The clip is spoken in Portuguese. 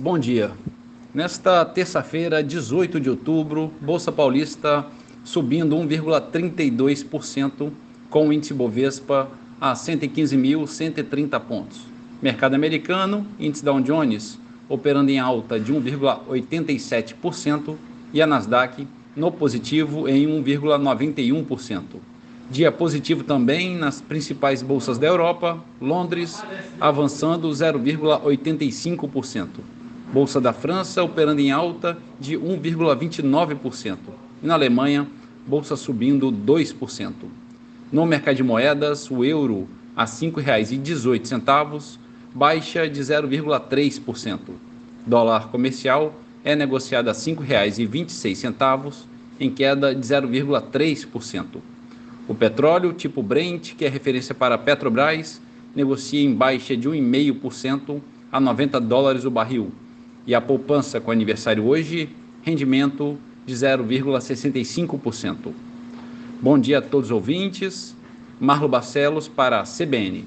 Bom dia. Nesta terça-feira, 18 de outubro, Bolsa Paulista subindo 1,32%, com o índice Bovespa a 115.130 pontos. Mercado americano, índice Dow Jones operando em alta de 1,87% e a Nasdaq no positivo em 1,91%. Dia positivo também nas principais bolsas da Europa, Londres avançando 0,85%. Bolsa da França operando em alta de 1,29%. E na Alemanha, bolsa subindo 2%. No mercado de moedas, o euro a R$ 5,18, baixa de 0,3%. Dólar comercial é negociado a R$ 5,26, em queda de 0,3%. O petróleo tipo Brent, que é referência para a Petrobras, negocia em baixa de 1,5% a 90 dólares o barril e a poupança com aniversário hoje, rendimento de 0,65%. Bom dia a todos os ouvintes. Marlo Barcelos para a CBN.